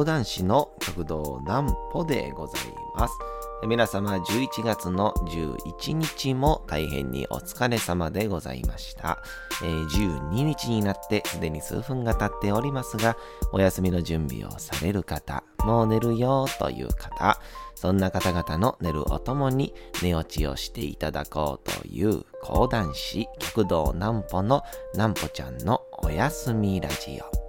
講談師の極道南歩でございます。皆様11月の11日も大変にお疲れ様でございました。えー、12日になってすでに数分が経っておりますが、お休みの準備をされる方、もう寝るよという方、そんな方々の寝るおともに寝落ちをしていただこうという講談師極道南歩の南歩ちゃんのおやすみラジオ。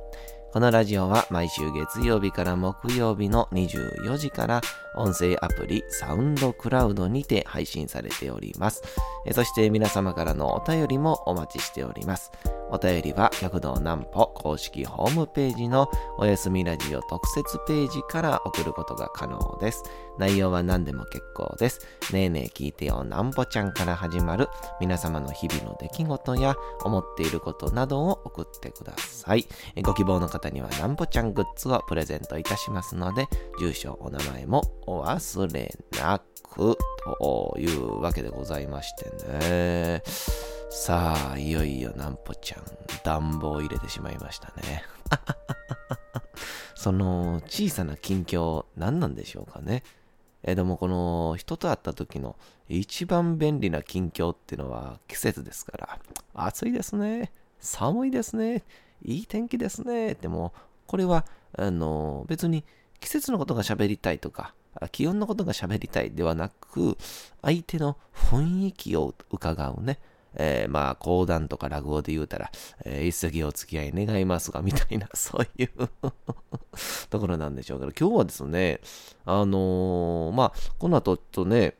このラジオは毎週月曜日から木曜日の24時から音声アプリサウンドクラウドにて配信されております。そして皆様からのお便りもお待ちしております。お便りは、百道南歩公式ホームページのおやすみラジオ特設ページから送ることが可能です。内容は何でも結構です。ねえねえ聞いてよなんぽちゃんから始まる皆様の日々の出来事や思っていることなどを送ってください。ご希望の方にはなんぽちゃんグッズをプレゼントいたしますので、住所、お名前もお忘れなくというわけでございましてね。さあ、いよいよなんぽちゃん、暖房を入れてしまいましたね。その小さな近況、何なんでしょうかね。えでもこの人と会った時の一番便利な近況っていうのは季節ですから、暑いですね、寒いですね、いい天気ですねってもこれはあの別に季節のことが喋りたいとか、気温のことが喋りたいではなく、相手の雰囲気を伺うね。えー、まあ、講談とか落語で言うたら、えー、一石お付き合い願いますが、みたいな、そういうところなんでしょうけど、今日はですね、あのー、まあ、この後ちょっとね、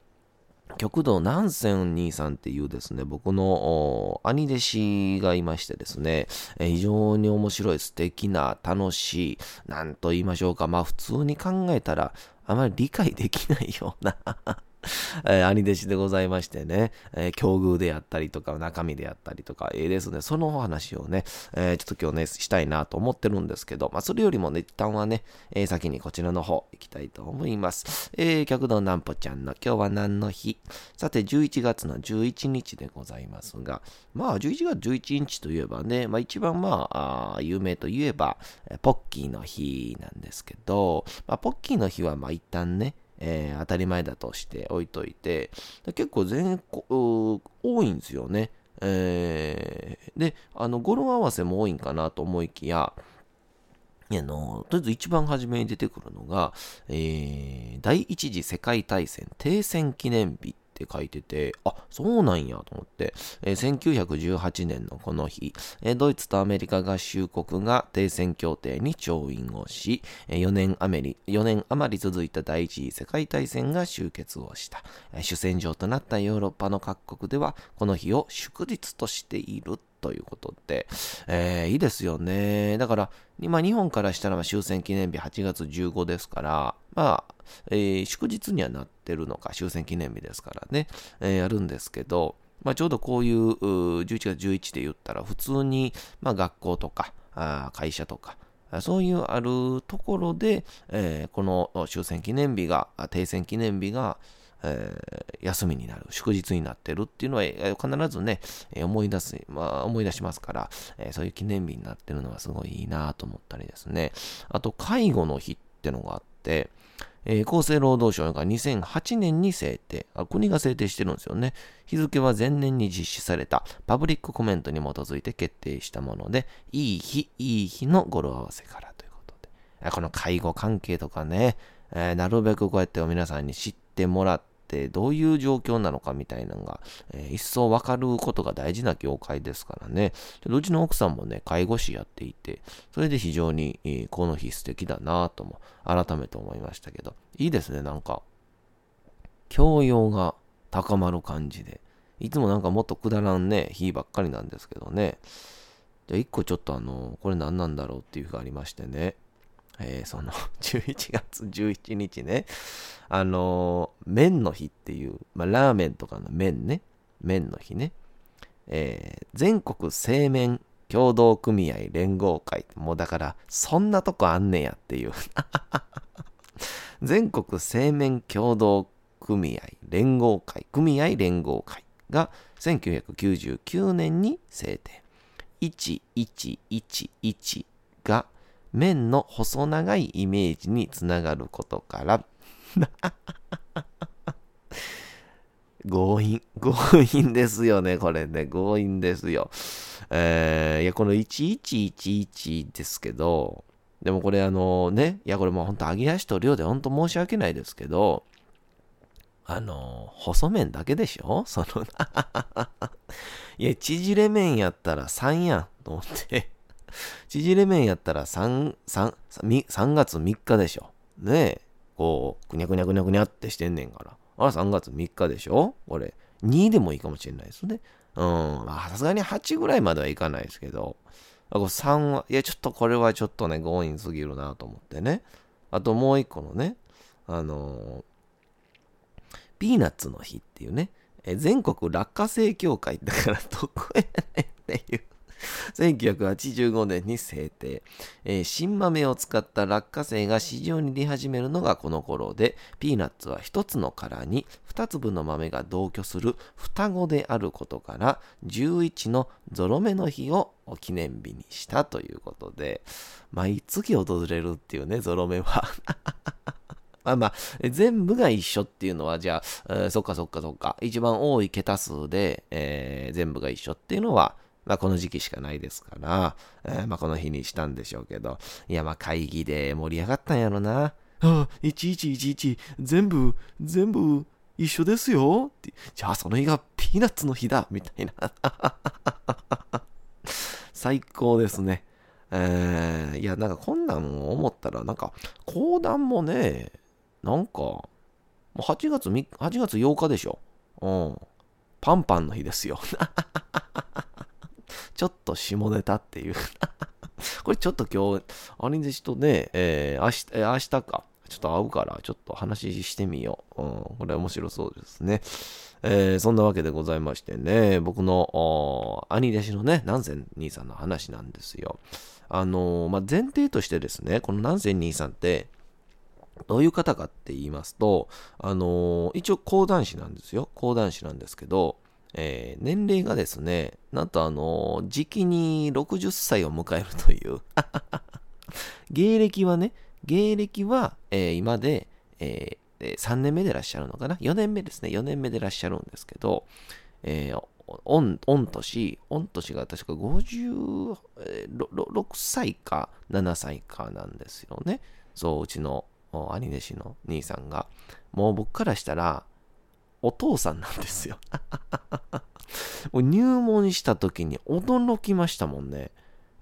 極道南仙兄さんっていうですね、僕の兄弟子がいましてですね、え非常に面白い、素敵な、楽しい、なんと言いましょうか、まあ普通に考えたら、あまり理解できないような えー、兄弟子でございましてね、えー、境遇であったりとか、中身であったりとか、えー、ですね、そのお話をね、えー、ちょっと今日ね、したいなと思ってるんですけど、まあ、それよりもね、一旦はね、えー、先にこちらの方行きたいと思います。えー、客道なんぽちゃんの今日は何の日？さて、11月の11日でございますが、まあ、11月11日といえばね、まあ、一番まあ、あ有名といえば、ポッキーの日なんですけど、まあ、ポッキーの日はまあ一旦ね、えー、当たり前だとして置いといて、結構全国、多いんですよね。えー、で、あの、語呂合わせも多いんかなと思いきや、あの、とりあえず一番初めに出てくるのが、えー、第一次世界大戦停戦記念日って書いてて、あ、そうなんやと思って、えー、1918年のこの日、えー、ドイツとアメリカ合衆国が停戦協定に調印をし、えー、4年余り、4年余り続いた第一次世界大戦が終結をした。えー、主戦場となったヨーロッパの各国では、この日を祝日としているということで、えー、いいですよね。だから、今日本からしたら終戦記念日8月15ですから、まあ、えー、祝日にはなってるのか、終戦記念日ですからね、えー、やるんですけど、まあ、ちょうどこういう11月11で言ったら、普通に、まあ、学校とか、あ会社とか、そういうあるところで、えー、この終戦記念日が、停戦記念日が、えー、休みになる、祝日になってるっていうのは、必ずね、思い出す、まあ、思い出しますから、えそういう記念日になってるのはすごいいいなと思ったりですね。あと、介護の日ってのがあって、え、厚生労働省が2008年に制定あ、国が制定してるんですよね。日付は前年に実施されたパブリックコメントに基づいて決定したもので、いい日、いい日の語呂合わせからということで。この介護関係とかね、え、なるべくこうやって皆さんに知ってもらって、ってどういう状況なのかみたいなのが、えー、一層わかることが大事な業界ですからね。でうちの奥さんもね、介護士やっていて、それで非常に、えー、この日素敵だなとも改めて思いましたけど、いいですね、なんか、教養が高まる感じで。いつもなんかもっとくだらんね、日ばっかりなんですけどね。じゃあ一個ちょっとあの、これ何なんだろうっていう日がありましてね。えー、その 11月11日ね、あのー、麺の日っていう、まあ、ラーメンとかの麺ね、麺の日ね、えー、全国製麺協同組合連合会、もうだから、そんなとこあんねんやっていう。全国製麺協同組合連合会、組合連合会が1999年に制定。1111が麺の細長いイメージにつながることから、強引、強引ですよね、これね、強引ですよ。えー、いや、この1111ですけど、でもこれあのね、いや、これもうほんと揚げ足と量でほんと申し訳ないですけど、あの、細麺だけでしょ？その いや、縮れ麺やったら3やん、と思って。縮れ麺やったら3、3、3月3日でしょ。ねえ。こう、くにゃくにゃくにゃくにゃってしてんねんから。あら、3月3日でしょ？これ、2でもいいかもしれないですね。うん。あさすがに8ぐらいまではいかないですけど、あこ3は、いや、ちょっとこれはちょっとね、強引すぎるなと思ってね。あともう一個のね、あのー、ピーナッツの日っていうね、え全国落花生協会だからどこやねんっていう 1985年に制定、えー、新豆を使った落花生が市場に出始めるのがこの頃で、ピーナッツは一つの殻に二粒の豆が同居する双子であることから、11のゾロ目の日を記念日にしたということで、毎月訪れるっていうね、ゾロ目は。まあまあ、全部が一緒っていうのは、じゃあ、えー、そっかそっかそっか。一番多い桁数で、えー、全部が一緒っていうのは、まあ、この時期しかないですから、えー、まあ、この日にしたんでしょうけど、いや、まあ、会議で盛り上がったんやろな。ああ、1111、全部、全部、一緒ですよって。じゃあ、その日がピーナッツの日だみたいな。最高ですね。えー、いや、なんかこんなん思ったら、なんか、講談もね、なんか、もう8月8月8日でしょ。うん。パンパンの日ですよ。ちょっと下ネタっていう これちょっと今日、兄弟子とね、えー、明日、えー、明日か。ちょっと会うから、ちょっと話してみよう。うん、これ面白そうですね。えー、そんなわけでございましてね、僕の兄弟子のね、南仙兄さんの話なんですよ。あのー、まあ、前提としてですね、この南仙兄さんって、どういう方かって言いますと、あのー、一応講談師なんですよ。講談師なんですけど、えー、年齢がですね、なんとあの、時期に60歳を迎えるという 芸歴はね、芸歴は、えー、今で、えー、3年目でいらっしゃるのかな ?4 年目ですね。4年目でいらっしゃるんですけど、えー、御年、御年が確か56歳か7歳かなんですよね。そう、うちの兄弟子の兄さんが。もう僕からしたら、お父さんなんですよ 入門した時に驚きましたもんね。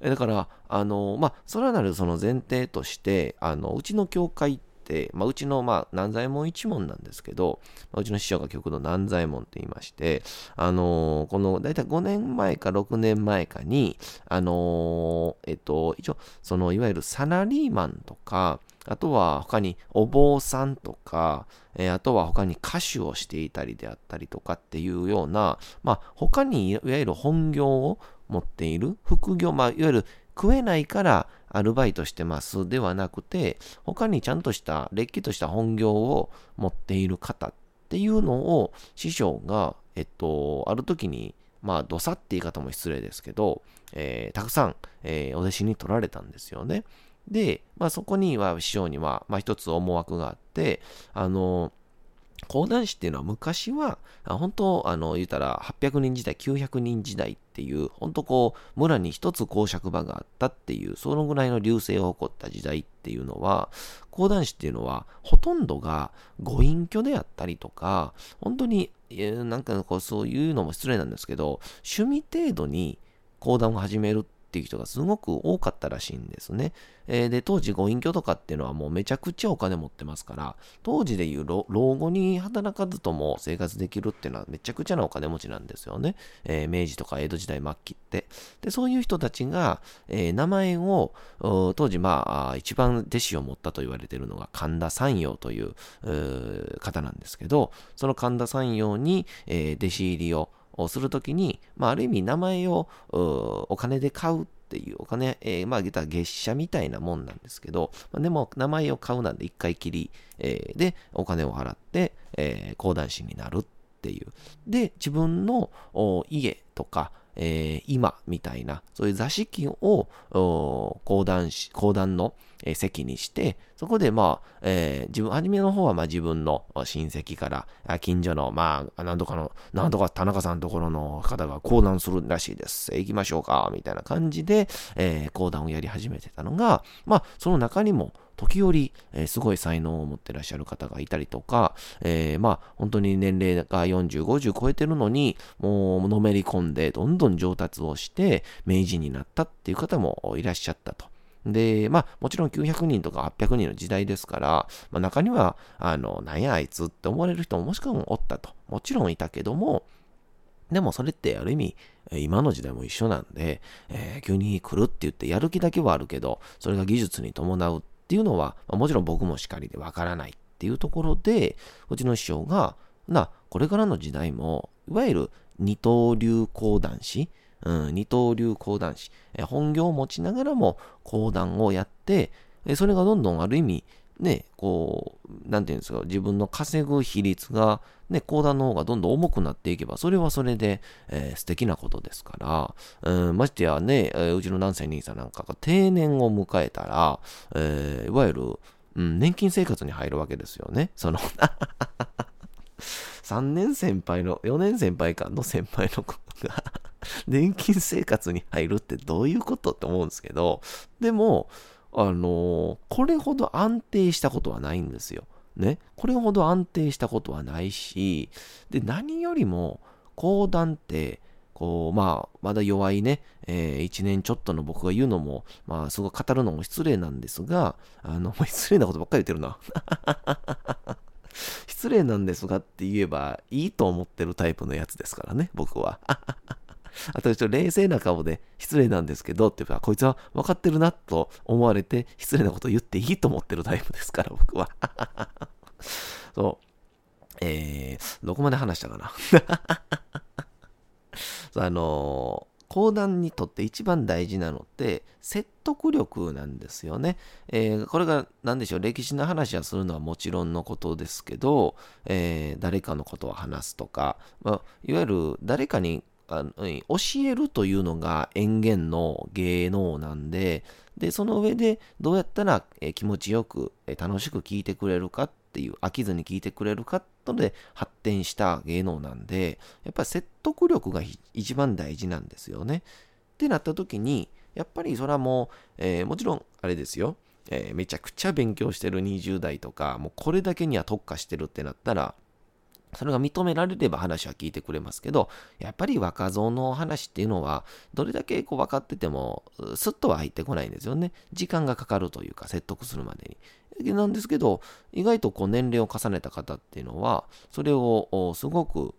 だから、あの、まあ、そらなるその前提として、あの、うちの教会って、まあ、うちの、まあ、南左衛門一門なんですけど、まあ、うちの師匠が極度南左衛門って言いまして、あのこの、だいたい5年前か6年前かに、あのえっと、一応、その、いわゆるサラリーマンとか、あとは他にお坊さんとか、えー、あとは他に歌手をしていたりであったりとかっていうような、まあ他にいわゆる本業を持っている、副業、まあいわゆる食えないからアルバイトしてますではなくて、他にちゃんとした、れっきとした本業を持っている方っていうのを師匠が、えっと、ある時に、まあ、どさって言い方も失礼ですけど、えー、たくさん、えー、お弟子に取られたんですよね。で、まあ、そこには師匠には、まあ、一つ思惑があって、あの、講談師っていうのは昔は、本当、あの、言ったら800人時代、900人時代っていう、本当こう、村に一つ公爵場があったっていう、そのぐらいの流星を誇った時代っていうのは、講談師っていうのは、ほとんどがご隠居であったりとか、本当に、なんかこう、そういうのも失礼なんですけど、趣味程度に講談を始めるってっていう人がすごく多かったらしいんですね。えー、で、当時ご隠居とかっていうのはもうめちゃくちゃお金持ってますから、当時でいう老後に働かずとも生活できるっていうのはめちゃくちゃなお金持ちなんですよね。えー、明治とか江戸時代末期って。で、そういう人たちが、えー、名前を、当時まあ、一番弟子を持ったと言われているのが神田山陽という方なんですけど、その神田山陽に、え弟子入りをするときに、まあ、ある意味名前をお金で買うっていうお金、えー、まあ、言ったら月謝みたいなもんなんですけど、まあ、でも名前を買うなんで一回きり、えー、でお金を払って、えー、講談師になるっていう。で、自分の家とか、えー、今みたいな、そういう座敷を講談し、講談の席にして、そこでまあ、えー、自分、初めの方はまあ自分の親戚から、近所の、まあ、なんとかの、なんとか田中さんのところの方が講談するらしいです。行きましょうか、みたいな感じで、えー、講談をやり始めてたのが、まあ、その中にも、時折、えー、すごい才能を持ってらっしゃる方がいたりとか、えー、まあ、本当に年齢が40、50超えてるのに、もうのめり込んで、どんどん上達をして、明治になったっていう方もいらっしゃったと。で、まあ、もちろん900人とか800人の時代ですから、まあ、中には、あの、なんやあいつって思われる人ももしかもおったと。もちろんいたけども、でもそれってある意味、今の時代も一緒なんで、えー、急に来るって言ってやる気だけはあるけど、それが技術に伴うっていうのは、まあ、もちろん僕もしかりでわからないっていうところで、うちの師匠が、な、これからの時代も、いわゆる二刀流講談師、うん、二刀流講談師、え本業を持ちながらも講談をやって、えそれがどんどんある意味、ね、こう、なんていうんですか、自分の稼ぐ比率が、ね、講談の方がどんどん重くなっていけば、それはそれで、えー、素敵なことですから、うん、ましてやね、えー、うちの南西兄さんなんかが定年を迎えたら、えー、いわゆる、うん、年金生活に入るわけですよね。その 3年先輩の、4年先輩間の先輩の子が 年金生活に入るってどういうことって思うんですけど、でも、あのー、これほど安定したことはないんですよ。ね。これほど安定したことはないし、で、何よりも、講談って、こう、まあ、まだ弱いね、えー、1年ちょっとの僕が言うのも、まあ、すごい語るのも失礼なんですが、あの、失礼なことばっかり言ってるな。失礼なんですがって言えばいいと思ってるタイプのやつですからね、僕は。あとちょっと冷静な顔で失礼なんですけどって言えば、こいつは分かってるなと思われて失礼なこと言っていいと思ってるタイプですから、僕は。そう。えー、どこまで話したかな あの講談にとって一番大事なのって説得力なんですよね。えー、これが何でしょう歴史の話はするのはもちろんのことですけど、えー、誰かのことを話すとか、まあ、いわゆる誰かにあの教えるというのが演言の芸能なんで、で、その上でどうやったら、気持ちよく、楽しく聞いてくれるかっっていう、飽きずに聞いてくれるかとで発展した芸能なんで、やっぱり説得力が一番大事なんですよね。ってなった時に、やっぱりそれはもう、えー、もちろんあれですよ、えー、めちゃくちゃ勉強してる20代とか、もうこれだけには特化してるってなったら、それが認められれば話は聞いてくれますけど、やっぱり若造の話っていうのは、どれだけこう分かってても、スッとは入ってこないんですよね。時間がかかるというか、説得するまでに。なんですけど、意外とこう年齢を重ねた方っていうのは、それをすごく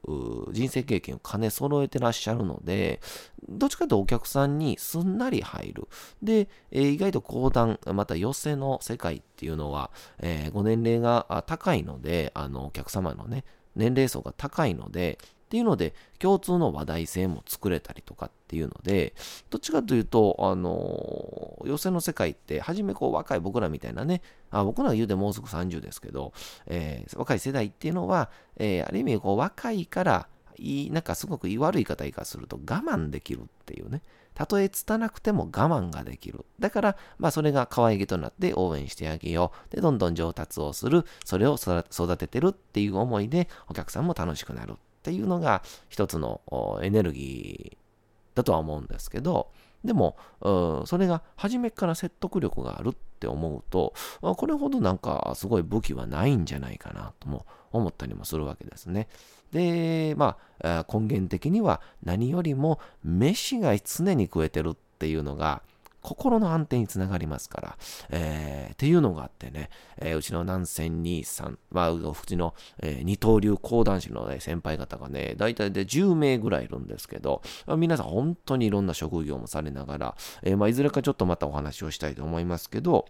人生経験を兼ね揃えてらっしゃるので、どっちかというとお客さんにすんなり入る。でえ、意外と講談、また寄せの世界っていうのは、えー、ご年齢が高いので、あの、お客様のね、年齢層が高いので、っていうので、共通の話題性も作れたりとかっていうので、どっちかというと、あのー、寄席の世界って、初めこう若い僕らみたいなね、あ僕らは言うてもうすぐ30ですけど、えー、若い世代っていうのは、えー、ある意味こう若いから、いい、なんかすごく悪い言い方いかすると我慢できるっていうね。たとえ拙くても我慢ができる。だから、まあそれが可愛げとなって応援してあげよう。で、どんどん上達をする。それを育ててるっていう思いでお客さんも楽しくなるっていうのが一つのエネルギーだとは思うんですけど、でも、それが初めから説得力があるって思うと、これほどなんかすごい武器はないんじゃないかなとも思ったりもするわけですね。で、まあ、根源的には何よりも飯が常に食えてるっていうのが、心の安定につながりますから、えー、っていうのがあってね、えー、うちの南仙兄さん、まあ、うちの、えー、二刀流講談師の、ね、先輩方がね、大体で10名ぐらいいるんですけど、皆さん本当にいろんな職業もされながら、えーまあ、いずれかちょっとまたお話をしたいと思いますけど、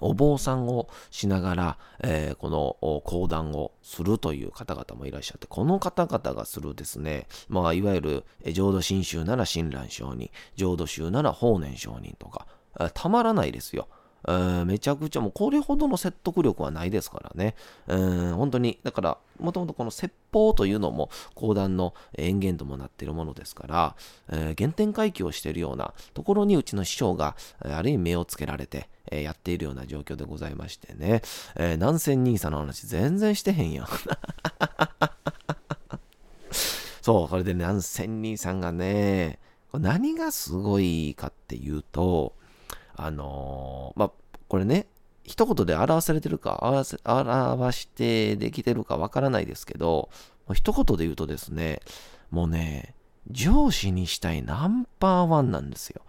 お坊さんをしながら、えー、この講談をするという方々もいらっしゃって、この方々がするですね、まあ、いわゆる浄土真宗なら親鸞上人、浄土宗なら法然上人とか、たまらないですよ。めちゃくちゃもうこれほどの説得力はないですからね。うん本当に、だから、もともとこの説法というのも講談の演源ともなっているものですから、えー、原点回帰をしているようなところにうちの師匠が、ある意味目をつけられて、えー、やっているような状況でございましてね、えー、南仙兄さんの話全然してへんやん。そう、それで南仙兄さんがね、何がすごいかっていうと、あのー、まあ、これね、一言で表されてるか、表表してできてるかわからないですけど、一言で言うとですね、もうね、上司にしたいナンバーワンなんですよ。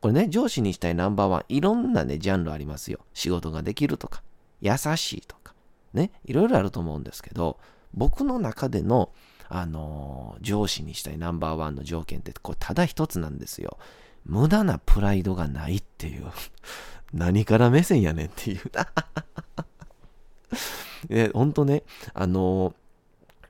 これね、上司にしたいナンバーワン、いろんなね、ジャンルありますよ。仕事ができるとか、優しいとか、ね、いろいろあると思うんですけど、僕の中での、あのー、上司にしたいナンバーワンの条件って、これただ一つなんですよ。無駄なプライドがないっていう。何から目線やねんっていう。え、ほんとね、あのー、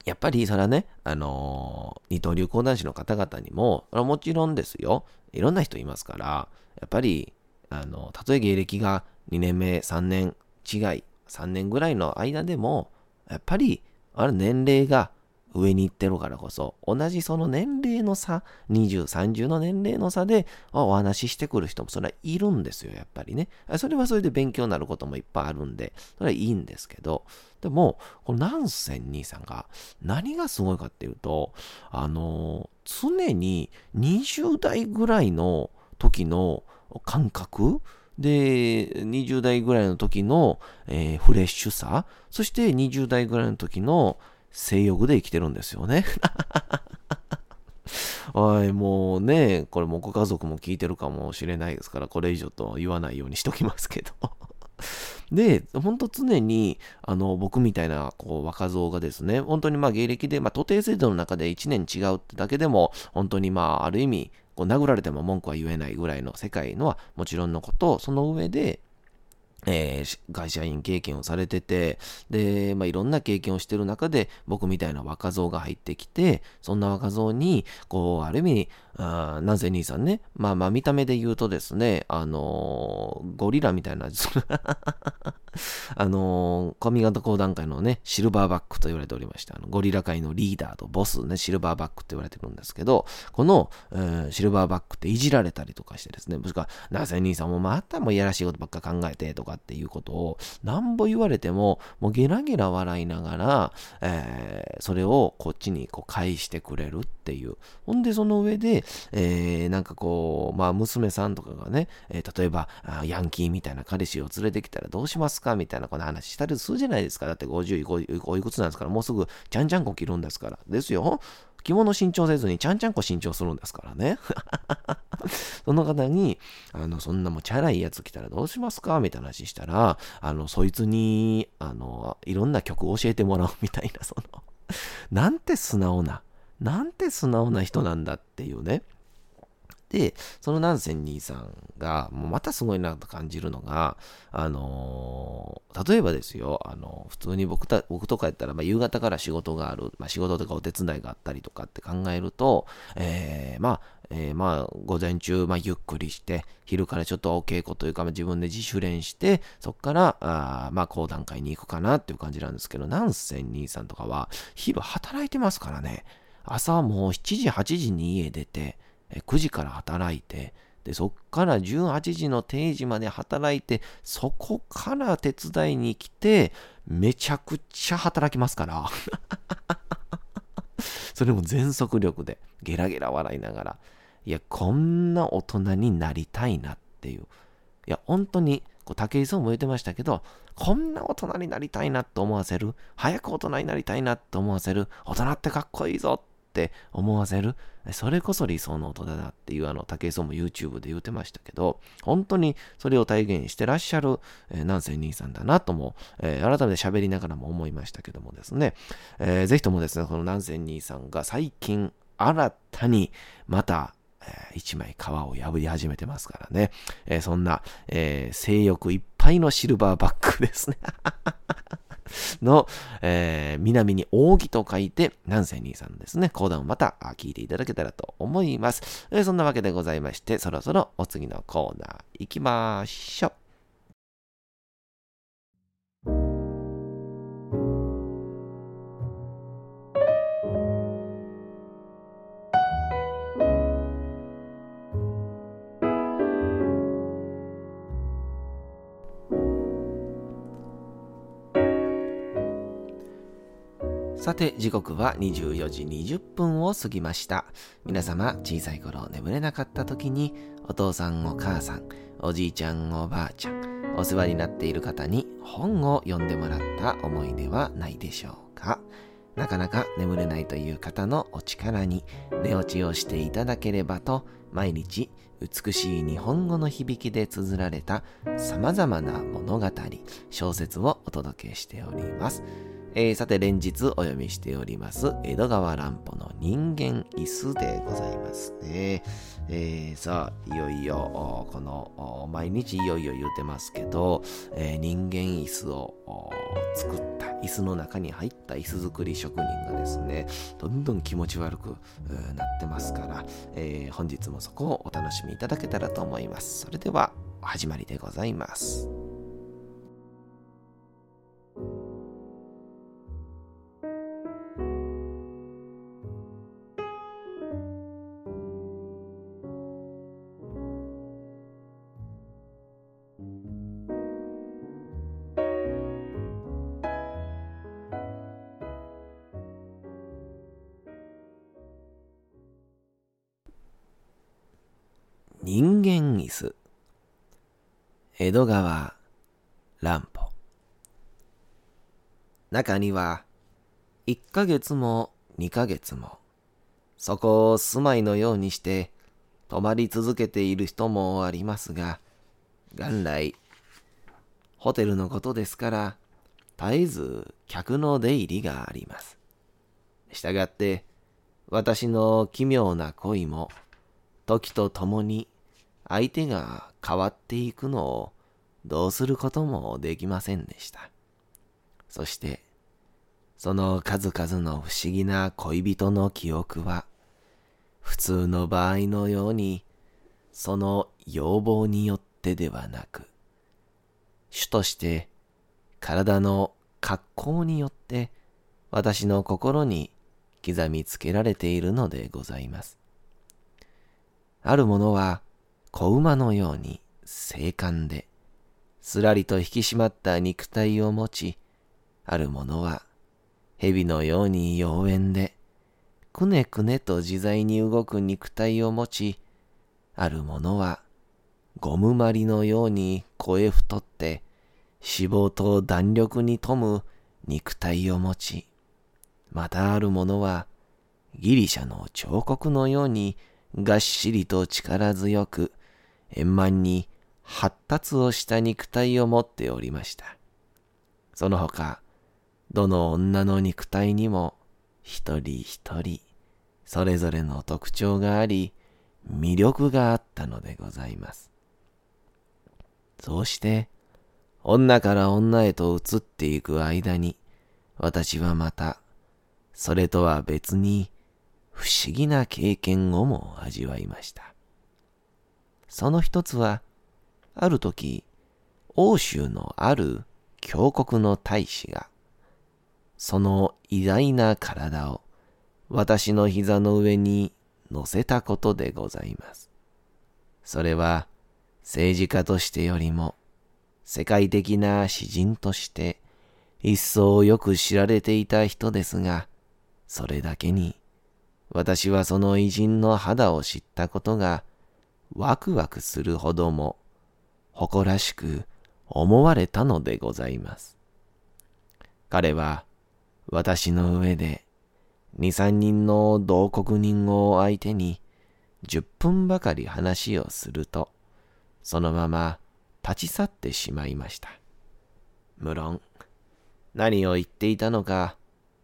やっぱりそれはね、あのー、二刀流講談師の方々にも、もちろんですよ。いろんな人いますから、やっぱり、あの、たとえ芸歴が2年目、3年違い、3年ぐらいの間でも、やっぱり、あれ年齢が上に行ってるからこそ、同じその年齢の差、20、30の年齢の差でお話ししてくる人もそれはいるんですよ、やっぱりね。それはそれで勉強になることもいっぱいあるんで、それはいいんですけど、でも、このナンセン兄さんが何がすごいかっていうと、あの、常に20代ぐらいの時の感覚で、20代ぐらいの時の、えー、フレッシュさ、そして20代ぐらいの時の性欲で生きてるんですよね。はい、もうね、これもご家族も聞いてるかもしれないですから、これ以上と言わないようにしときますけど。で、ほんと常に、あの、僕みたいな、こう、若造がですね、本当にまあ芸歴で、まあ、徒弟制度の中で1年違うってだけでも、本当にまあ、ある意味、こう、殴られても文句は言えないぐらいの世界のはもちろんのこと、その上で、えー、会社員経験をされてて、で、まあ、いろんな経験をしてる中で、僕みたいな若造が入ってきて、そんな若造に、こう、ある意味、あなぜ兄さんね、まあまあ見た目で言うとですね、あのー、ゴリラみたいな、あのー、髪型講談会のね、シルバーバックと言われておりました。あのゴリラ界のリーダーとボスね、シルバーバックって言われてるんですけど、この、えー、シルバーバックっていじられたりとかしてですね、もしくは、なぜ兄さんもまたもいやらしいことばっか考えてとかっていうことを、なんぼ言われても、もうゲラゲラ笑いながら、えー、それをこっちにこう返してくれるっていう。ほんで、その上で、えー、なんかこう、まあ、娘さんとかがね、えー、例えば、ヤンキーみたいな彼氏を連れてきたらどうしますかみたいなこの話したりするじゃないですか。だって50おいくつなんですから、もうすぐちゃんちゃんこ着るんですから。ですよ。着物新調せずにちゃんちゃんこ新調するんですからね。その方に、あの、そんなもうチャラいやつ来たらどうしますか？みたいな話したら、あの、そいつに、あの、いろんな曲を教えてもらうみたいな、そのなんて素直な、なんて素直な人なんだっていうね。で、その南仙兄さんが、またすごいなと感じるのが、あのー、例えばですよ、あのー、普通に僕た僕とかやったら、まあ、夕方から仕事がある、まあ、仕事とかお手伝いがあったりとかって考えると、えー、まあ、えー、まあ、午前中、まあ、ゆっくりして、昼からちょっとお稽古というか、まあ、自分で自主練して、そこから、あまあ、講談会に行くかなっていう感じなんですけど、南仙兄さんとかは、昼働いてますからね。朝もう7時、8時に家出て、9時から働いて、で、そっから18時の定時まで働いて、そこから手伝いに来て、めちゃくちゃ働きますから。それも全速力で、ゲラゲラ笑いながら、いや、こんな大人になりたいなっていう。いや、本当に、こう武井壮も言ってましたけど、こんな大人になりたいなと思わせる、早く大人になりたいなと思わせる、大人ってかっこいいぞって思わせる。それこそ理想の音だっていうあの、武井壮も YouTube で言ってましたけど、本当にそれを体現してらっしゃる、えー、南仙兄さんだなとも、えー、改めて喋りながらも思いましたけどもですね、えー、ぜひともですね、この南仙兄さんが最近新たにまた、一枚皮を破り始めてますからね、えー、そんな、えー、性欲いっぱいのシルバーバッグですね。の、えー、南に扇と書いて、南西兄さんですね、講談をまた聞いていただけたらと思います。えー、そんなわけでございまして、そろそろお次のコーナー行きましょう。さて時刻は24時20分を過ぎました皆様小さい頃眠れなかった時にお父さんお母さんおじいちゃんおばあちゃんお世話になっている方に本を読んでもらった思い出はないでしょうか？なかなか眠れないという方のお力に寝落ちをしていただければと毎日美しい日本語の響きで綴られた様々な物語、小説をお届けしております。えー、さて連日お読みしております江戸川乱歩の人間椅子でございますね。えー、さあ、いよいよ、この、毎日いよいよ言うてますけど、えー、人間椅子を作った椅子の中に入った椅子作り職人がですね、どんどん気持ち悪くなってますから、えー、本日もそこをお楽しみいただけたらと思います。それでは、始まりでございます。江戸川乱歩中には1ヶ月も2ヶ月もそこを住まいのようにして泊まり続けている人もありますが元来ホテルのことですから絶えず客の出入りがあります。したがって私の奇妙な恋も時とともに相手が変わっていくのをどうすることもできませんでした。そして、その数々の不思議な恋人の記憶は、普通の場合のように、その要望によってではなく、主として体の格好によって私の心に刻みつけられているのでございます。あるものは子馬のように精悍で、すらりと引き締まった肉体を持ち、ある者は蛇のように妖艶で、くねくねと自在に動く肉体を持ち、ある者はゴムまりのように声太って、脂肪と弾力に富む肉体を持ち、またある者はギリシャの彫刻のようにがっしりと力強く、円満に発達をした肉体を持っておりました。その他、どの女の肉体にも一人一人それぞれの特徴があり、魅力があったのでございます。そうして、女から女へと移っていく間に、私はまた、それとは別に不思議な経験をも味わいました。その一つは、ある時、欧州のある峡谷の大使が、その偉大な体を私の膝の上に乗せたことでございます。それは政治家としてよりも世界的な詩人として一層よく知られていた人ですが、それだけに私はその偉人の肌を知ったことがワクワクするほども誇らしく思われたのでございます。彼は私の上で二三人の同国人を相手に十分ばかり話をするとそのまま立ち去ってしまいました。無論何を言っていたのか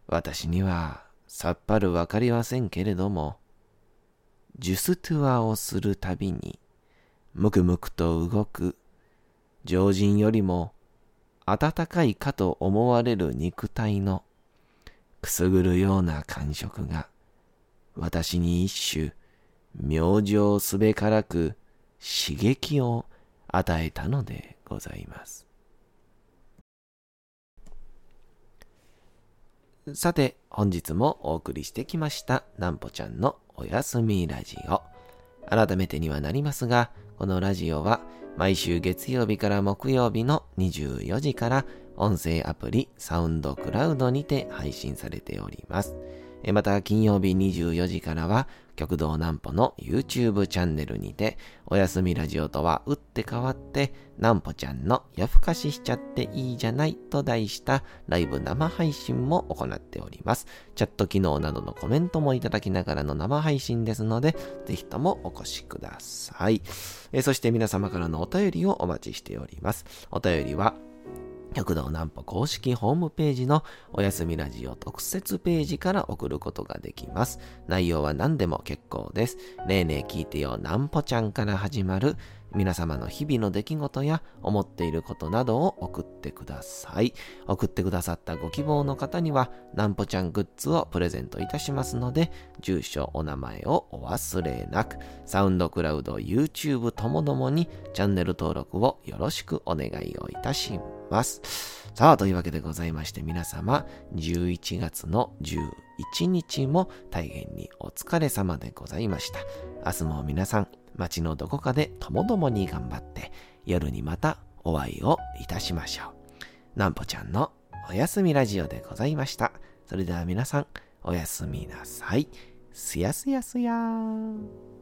私にはさっぱりわかりませんけれどもジュストゥアをするたびに、むくむくと動く、常人よりも暖かいかと思われる肉体のくすぐるような感触が、私に一種、明星すべからく刺激を与えたのでございます。さて、本日もお送りしてきました、なんぽちゃんのおやすみラジオ。改めてにはなりますが、このラジオは毎週月曜日から木曜日の24時から音声アプリサウンドクラウドにて配信されております。また金曜日24時からは極道南歩の YouTube チャンネルにておやすみラジオとは打って変わって南歩ちゃんの夜更かししちゃっていいじゃないと題したライブ生配信も行っております。チャット機能などのコメントもいただきながらの生配信ですのでぜひともお越しください。そして皆様からのお便りをお待ちしております。お便りは極道南歩公式ホームページのおやすみラジオ特設ページから送ることができます。内容は何でも結構です。ねえねえ聞いてよ南歩ちゃんから始まる皆様の日々の出来事や思っていることなどを送ってください。送ってくださったご希望の方には、なんぽちゃんグッズをプレゼントいたしますので、住所、お名前をお忘れなく、サウンドクラウド、YouTube ともどもにチャンネル登録をよろしくお願いをいたしますます。さあ、というわけでございまして皆様、11月の11日も大変にお疲れ様でございました。明日も皆さん、街のどこかでともどもに頑張って、夜にまたお会いをいたしましょう。なんぽちゃんのおやすみラジオでございました。それでは皆さん、おやすみなさい。すやすやすやーん。